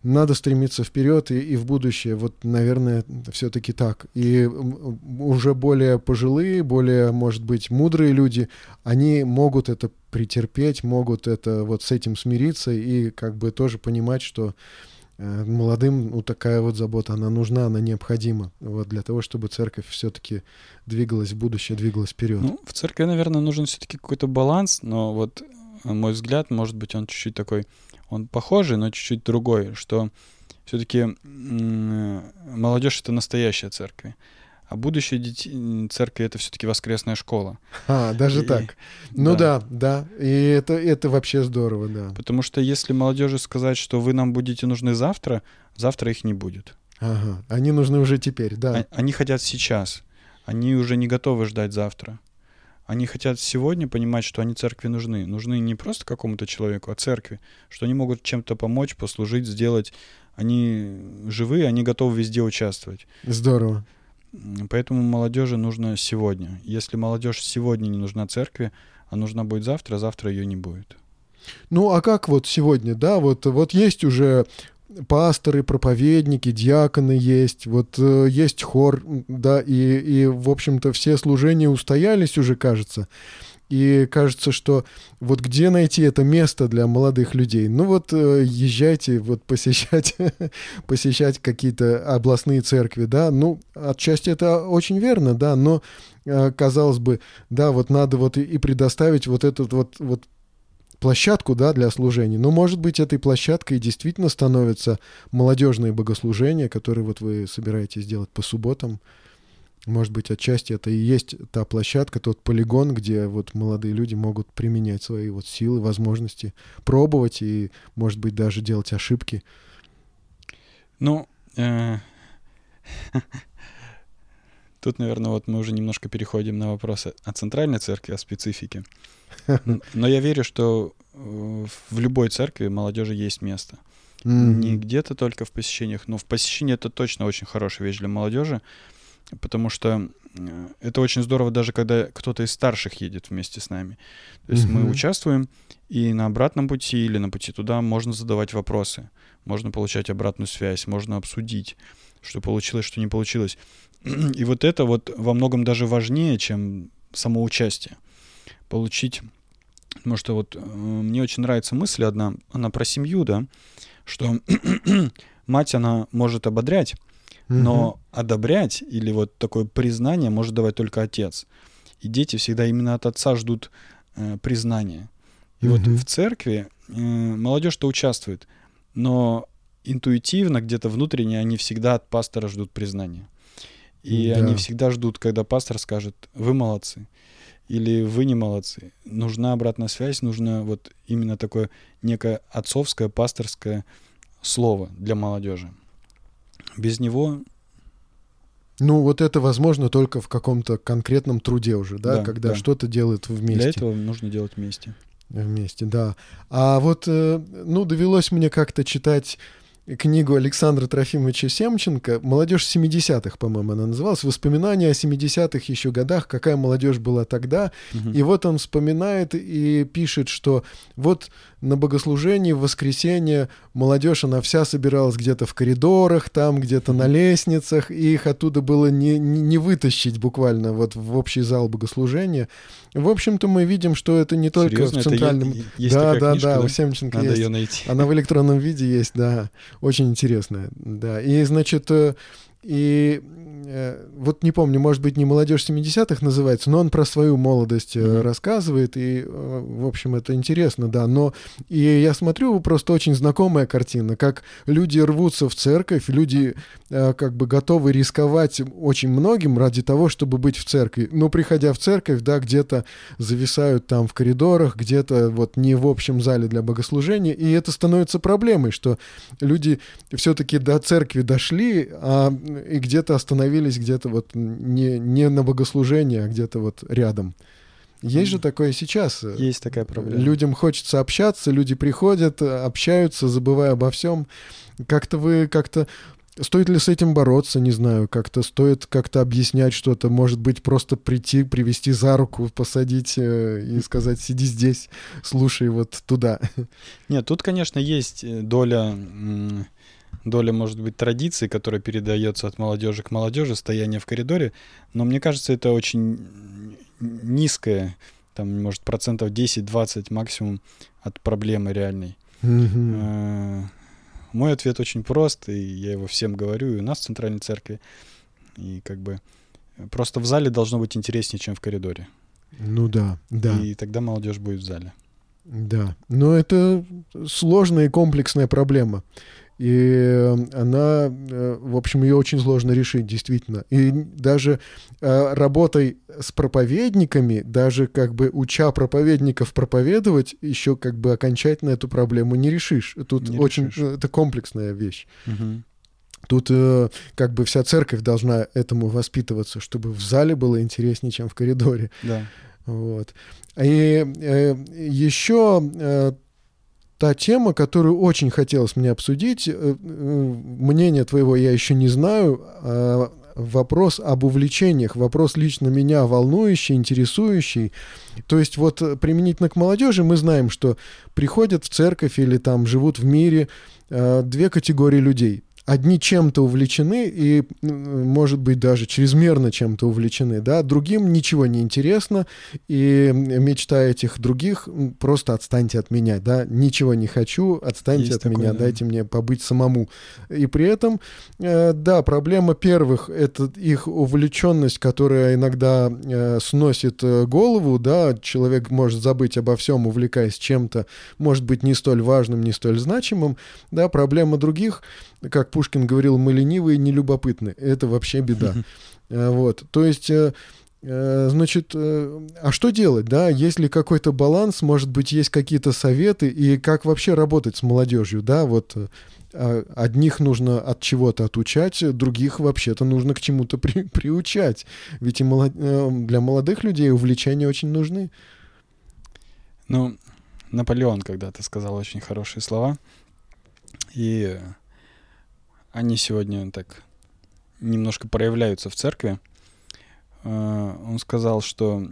надо стремиться вперед и, и в будущее. Вот, наверное, все-таки так. И уже более пожилые, более, может быть, мудрые люди, они могут это претерпеть, могут это вот с этим смириться и как бы тоже понимать, что э, молодым ну, такая вот забота, она нужна, она необходима вот, для того, чтобы церковь все-таки двигалась в будущее, двигалась вперед. Ну, в церкви, наверное, нужен все-таки какой-то баланс, но вот э, мой взгляд, может быть, он чуть-чуть такой, он похожий, но чуть-чуть другой, что все-таки молодежь это настоящая церковь. А будущее детей, церкви это все-таки воскресная школа. А, даже И- так. Ну да. да, да. И это, это вообще здорово, да. Потому что если молодежи сказать, что вы нам будете нужны завтра, завтра их не будет. Ага. Они нужны уже теперь, да. А- Они хотят сейчас. Они уже не готовы ждать завтра. Они хотят сегодня понимать, что они церкви нужны. Нужны не просто какому-то человеку, а церкви. Что они могут чем-то помочь, послужить, сделать. Они живые, они готовы везде участвовать. Здорово. Поэтому молодежи нужно сегодня. Если молодежь сегодня не нужна церкви, а нужна будет завтра, завтра ее не будет. Ну, а как вот сегодня, да, вот, вот есть уже пасторы, проповедники, диаконы есть, вот э, есть хор, да, и, и, в общем-то, все служения устоялись уже, кажется. И кажется, что вот где найти это место для молодых людей? Ну вот э, езжайте вот посещать, посещать какие-то областные церкви, да. Ну, отчасти это очень верно, да, но э, казалось бы, да, вот надо вот и предоставить вот этот вот, вот площадку, да, для служения. Но, может быть, этой площадкой действительно становятся молодежные богослужения, которые вот вы собираетесь делать по субботам. Может быть, отчасти это и есть та площадка, тот полигон, где вот молодые люди могут применять свои вот силы, возможности, пробовать и, может быть, даже делать ошибки. Ну, э, тут, наверное, вот мы уже немножко переходим на вопросы о центральной церкви, о специфике. Но я верю, что э, в любой церкви молодежи есть место. Мгм. Не где-то только в посещениях, но в посещении это точно очень хорошая вещь для молодежи, потому что э, это очень здорово даже когда кто-то из старших едет вместе с нами. То есть мы Мгм. участвуем, и на обратном пути или на пути туда можно задавать вопросы, можно получать обратную связь, можно обсудить, что получилось, что не получилось. И вот это вот во многом даже важнее, чем само участие. Получить Потому что вот э, мне очень нравится мысль одна, она про семью, да, что мать, она может ободрять, но угу. одобрять или вот такое признание может давать только отец. И дети всегда именно от отца ждут э, признания. И угу. вот в церкви э, молодежь-то участвует, но интуитивно, где-то внутренне, они всегда от пастора ждут признания. И да. они всегда ждут, когда пастор скажет, вы молодцы или вы не молодцы. Нужна обратная связь, нужно вот именно такое некое отцовское, пасторское слово для молодежи. Без него... Ну, вот это возможно только в каком-то конкретном труде уже, да, да когда да. что-то делают вместе. Для этого нужно делать вместе. Вместе, да. А вот, э, ну, довелось мне как-то читать книгу Александра Трофимовича Семченко «Молодежь 70-х», по-моему, она называлась. Воспоминания о 70-х еще годах, какая молодежь была тогда. Угу. И вот он вспоминает и пишет, что вот на богослужении в воскресенье молодежь, она вся собиралась где-то в коридорах, там где-то на лестницах, и их оттуда было не, не, не вытащить буквально вот в общий зал богослужения. В общем-то, мы видим, что это не только Серьезно? в центральном... Это есть да, да, книжка, да, у Семченко Надо есть. ее найти. Она в электронном виде есть, да. Очень интересная, да. И, значит, э, и э, вот не помню, может быть, не «Молодежь 70-х» называется, но он про свою молодость mm-hmm. рассказывает, и, э, в общем, это интересно, да. Но и я смотрю, просто очень знакомая картина, как люди рвутся в церковь, люди как бы готовы рисковать очень многим ради того, чтобы быть в церкви. Но приходя в церковь, да, где-то зависают там в коридорах, где-то вот не в общем зале для богослужения, и это становится проблемой, что люди все-таки до церкви дошли, а и где-то остановились, где-то вот не, не на богослужении, а где-то вот рядом. Есть же такое сейчас. Есть такая проблема. Людям хочется общаться, люди приходят, общаются, забывая обо всем. Как-то вы как-то Стоит ли с этим бороться, не знаю, как-то стоит как-то объяснять что-то, может быть, просто прийти, привести за руку, посадить э, и сказать, сиди здесь, слушай вот туда. Нет, тут, конечно, есть э, доля доля, может быть, традиции, которая передается от молодежи к молодежи, стояние в коридоре, но мне кажется, это очень низкое, там, может, процентов 10-20 максимум от проблемы реальной. Mm-hmm. Мой ответ очень прост, и я его всем говорю, и у нас в Центральной Церкви, и как бы просто в зале должно быть интереснее, чем в коридоре. Ну да, да. И тогда молодежь будет в зале. Да, но это сложная и комплексная проблема. И э, она, э, в общем, ее очень сложно решить, действительно. И даже э, работой с проповедниками, даже как бы уча проповедников проповедовать, еще как бы окончательно эту проблему не решишь. Тут не очень решишь. это комплексная вещь. Угу. Тут э, как бы вся церковь должна этому воспитываться, чтобы в зале было интереснее, чем в коридоре. Да. Вот. И э, еще э, та тема, которую очень хотелось мне обсудить. Э, э, мнение твоего я еще не знаю. А вопрос об увлечениях, вопрос лично меня волнующий, интересующий. То есть вот применительно к молодежи мы знаем, что приходят в церковь или там живут в мире э, две категории людей одни чем-то увлечены и, может быть, даже чрезмерно чем-то увлечены, да, другим ничего не интересно, и мечта этих других просто отстаньте от меня, да, ничего не хочу, отстаньте Есть от такое, меня, да. дайте мне побыть самому. И при этом, э, да, проблема первых — это их увлеченность, которая иногда э, сносит э, голову, да, человек может забыть обо всем, увлекаясь чем-то, может быть, не столь важным, не столь значимым, да, проблема других — как Пушкин говорил, мы ленивые, не любопытны. Это вообще беда. Э, вот, то есть... Э, э, значит, а что делать, да? Есть ли какой-то баланс, может быть, есть какие-то советы, и как вообще работать с молодежью, да? Вот а, одних нужно от чего-то отучать, других вообще-то нужно к чему-то при, приучать. Ведь и молод... для молодых людей увлечения очень нужны. Ну, Наполеон когда-то сказал очень хорошие слова, и они сегодня так немножко проявляются в церкви. А, он сказал, что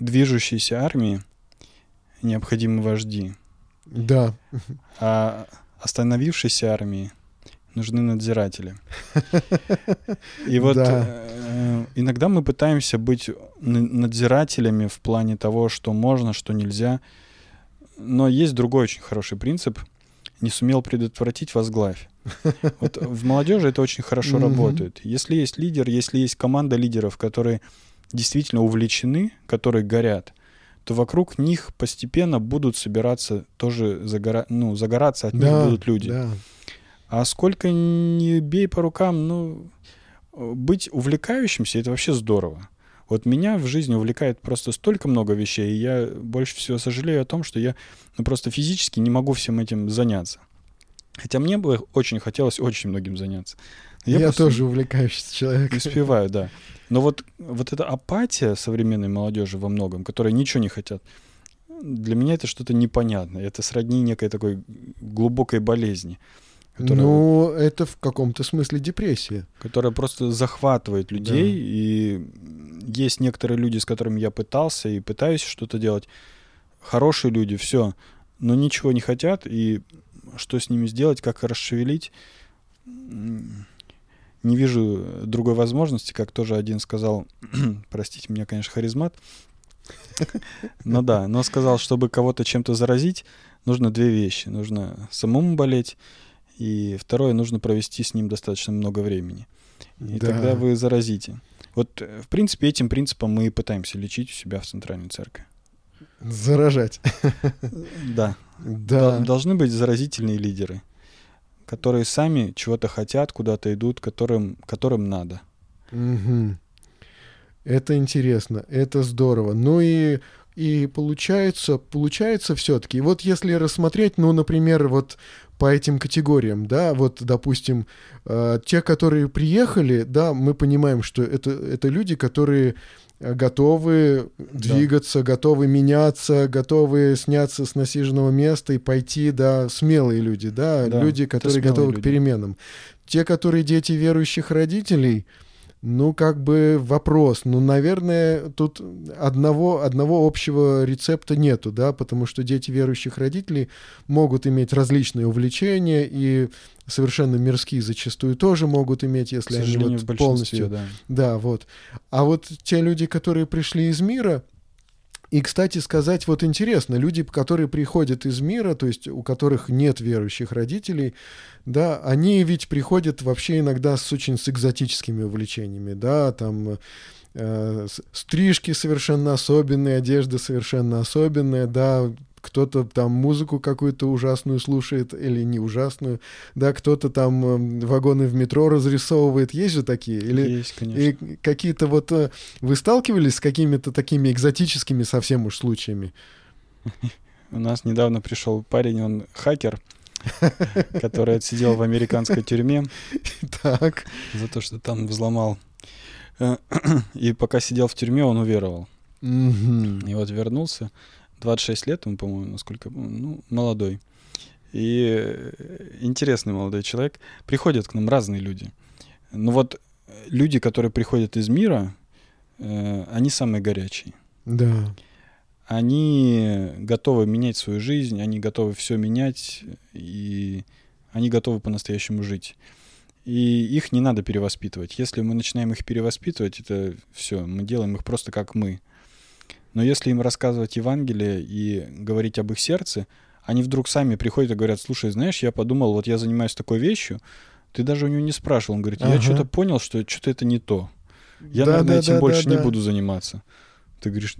движущейся армии необходимы вожди. Да. А остановившейся армии нужны надзиратели. И вот да. э, иногда мы пытаемся быть надзирателями в плане того, что можно, что нельзя. Но есть другой очень хороший принцип. Не сумел предотвратить возглавь. Вот в молодежи это очень хорошо работает. Если есть лидер, если есть команда лидеров, которые действительно увлечены, которые горят, то вокруг них постепенно будут собираться тоже загора... ну, загораться от них будут люди. Да. А сколько не бей по рукам, ну, быть увлекающимся это вообще здорово. Вот меня в жизни увлекает просто столько много вещей, и я больше всего сожалею о том, что я ну, просто физически не могу всем этим заняться. Хотя мне бы очень хотелось очень многим заняться. Я, я тоже увлекающийся человек. Не успеваю, да. Но вот, вот эта апатия современной молодежи во многом, которая ничего не хотят, для меня это что-то непонятное. Это сродни некой такой глубокой болезни. Которая, ну, это в каком-то смысле депрессия. Которая просто захватывает людей. Да. И есть некоторые люди, с которыми я пытался и пытаюсь что-то делать. Хорошие люди, все. Но ничего не хотят. И что с ними сделать, как расшевелить, не вижу другой возможности, как тоже один сказал, простите меня, конечно, харизмат, но да, но сказал, чтобы кого-то чем-то заразить, нужно две вещи. Нужно самому болеть, и второе, нужно провести с ним достаточно много времени. И да. тогда вы заразите. Вот, э, в принципе, этим принципом мы и пытаемся лечить у себя в Центральной Церкви. Заражать. Да. Да. Должны быть заразительные лидеры, которые сами чего-то хотят, куда-то идут, которым, которым надо. Угу. Это интересно, это здорово. Ну и и получается, получается все-таки. Вот если рассмотреть, ну, например, вот по этим категориям, да, вот, допустим, э, те, которые приехали, да, мы понимаем, что это, это люди, которые готовы двигаться, да. готовы меняться, готовы сняться с насиженного места и пойти, да, смелые люди, да, да люди, которые готовы люди. к переменам. Те, которые дети верующих родителей, ну, как бы вопрос. Ну, наверное, тут одного, одного общего рецепта нету, да, потому что дети верующих родителей могут иметь различные увлечения, и совершенно мирские зачастую тоже могут иметь, если они вот полностью... Да. да, вот. А вот те люди, которые пришли из мира, и, кстати сказать, вот интересно, люди, которые приходят из мира, то есть у которых нет верующих родителей, да, они ведь приходят вообще иногда с очень с экзотическими увлечениями, да, там э, стрижки совершенно особенные, одежда совершенно особенная, да, кто-то там музыку какую-то ужасную слушает или не ужасную, да, кто-то там э, вагоны в метро разрисовывает, есть же такие? Или, есть, конечно. И какие-то вот... Э, вы сталкивались с какими-то такими экзотическими совсем уж случаями? У нас недавно пришел парень, он хакер, который отсидел в американской тюрьме. Так. За то, что там взломал. Э, и пока сидел в тюрьме, он уверовал. И вот вернулся. 26 лет, он, по-моему, насколько ну, молодой. И э, интересный молодой человек. Приходят к нам разные люди. Но вот люди, которые приходят из мира, э, они самые горячие. Да. Они готовы менять свою жизнь, они готовы все менять, и они готовы по-настоящему жить. И их не надо перевоспитывать. Если мы начинаем их перевоспитывать, это все, мы делаем их просто как мы. Но если им рассказывать Евангелие и говорить об их сердце, они вдруг сами приходят и говорят, слушай, знаешь, я подумал, вот я занимаюсь такой вещью, ты даже у него не спрашивал, он говорит, я ага. что-то понял, что что-то это не то. Я, да, наверное, да, этим да, больше да, не да. буду заниматься. Ты говоришь,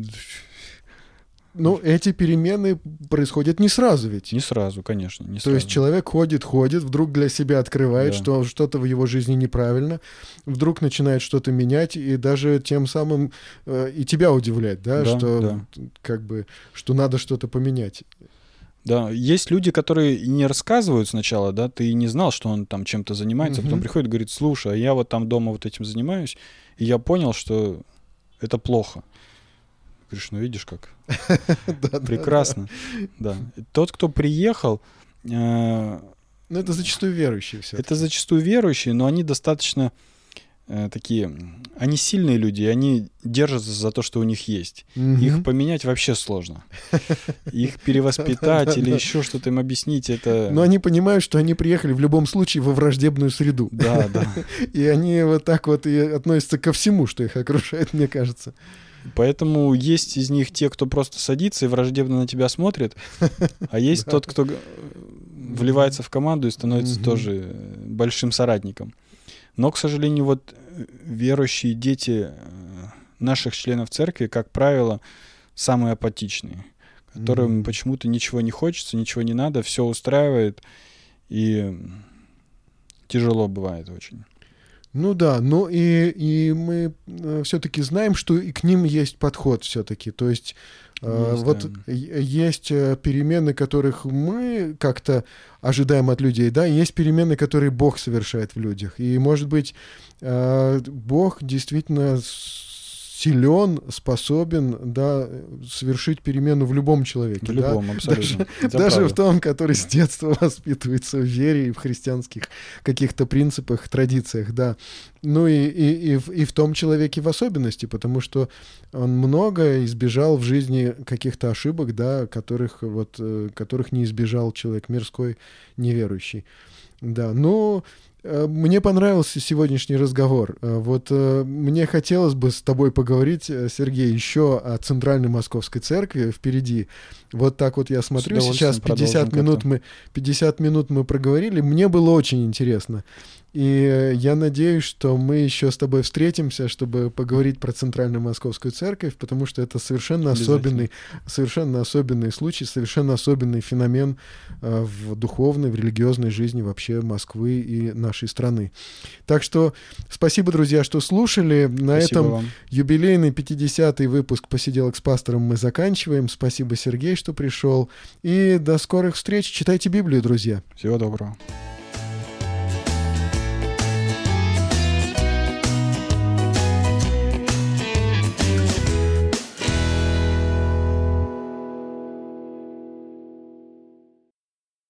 ну, эти перемены происходят не сразу ведь. Не сразу, конечно. Не То сразу. есть человек ходит, ходит, вдруг для себя открывает, да. что что-то в его жизни неправильно, вдруг начинает что-то менять, и даже тем самым э, и тебя удивлять, да, да что да. как бы, что надо что-то поменять. Да, есть люди, которые не рассказывают сначала, да, ты не знал, что он там чем-то занимается, угу. а потом приходит и говорит, слушай, а я вот там дома вот этим занимаюсь, и я понял, что это плохо. Говоришь, ну видишь как. Прекрасно. Да. Тот, кто приехал... Э, ну, это зачастую верующие все. Это зачастую верующие, но они достаточно э, такие... Они сильные люди, и они держатся за то, что у них есть. Их поменять вообще сложно. Их перевоспитать или еще что-то им объяснить, это... Но они понимают, что они приехали в любом случае во враждебную среду. Да, да. И они вот так вот и относятся ко всему, что их окружает, мне кажется. Поэтому есть из них те, кто просто садится и враждебно на тебя смотрит, а есть тот, кто вливается в команду и становится тоже большим соратником. Но, к сожалению, вот верующие дети наших членов церкви, как правило, самые апатичные, которым почему-то ничего не хочется, ничего не надо, все устраивает, и тяжело бывает очень. Ну да, но и, и мы э, все-таки знаем, что и к ним есть подход все-таки. То есть э, вот есть э, перемены, которых мы как-то ожидаем от людей, да, и есть перемены, которые Бог совершает в людях. И, может быть, э, Бог действительно силен, способен, да, совершить перемену в любом человеке. В любом, да? абсолютно. Даже, даже в том, который с детства воспитывается в вере и в христианских каких-то принципах, традициях, да. Ну и, и, и, в, и в том человеке в особенности, потому что он много избежал в жизни каких-то ошибок, да, которых, вот, э, которых не избежал человек мирской, неверующий. Да, ну... Но Э, мне понравился сегодняшний разговор. Э, вот э, мне хотелось бы с тобой поговорить, Сергей, еще о Центральной Московской Церкви впереди. Вот так вот я смотрю, сейчас 50 минут, мы, 50 минут мы проговорили. Мне было очень интересно. И я надеюсь, что мы еще с тобой встретимся, чтобы поговорить про Центральную Московскую Церковь, потому что это совершенно особенный, совершенно особенный случай, совершенно особенный феномен э, в духовной, в религиозной жизни вообще Москвы и нашей страны. Так что спасибо, друзья, что слушали. На спасибо этом вам. юбилейный 50-й выпуск «Посиделок с пастором» мы заканчиваем. Спасибо, Сергей, что пришел. И до скорых встреч. Читайте Библию, друзья. Всего доброго.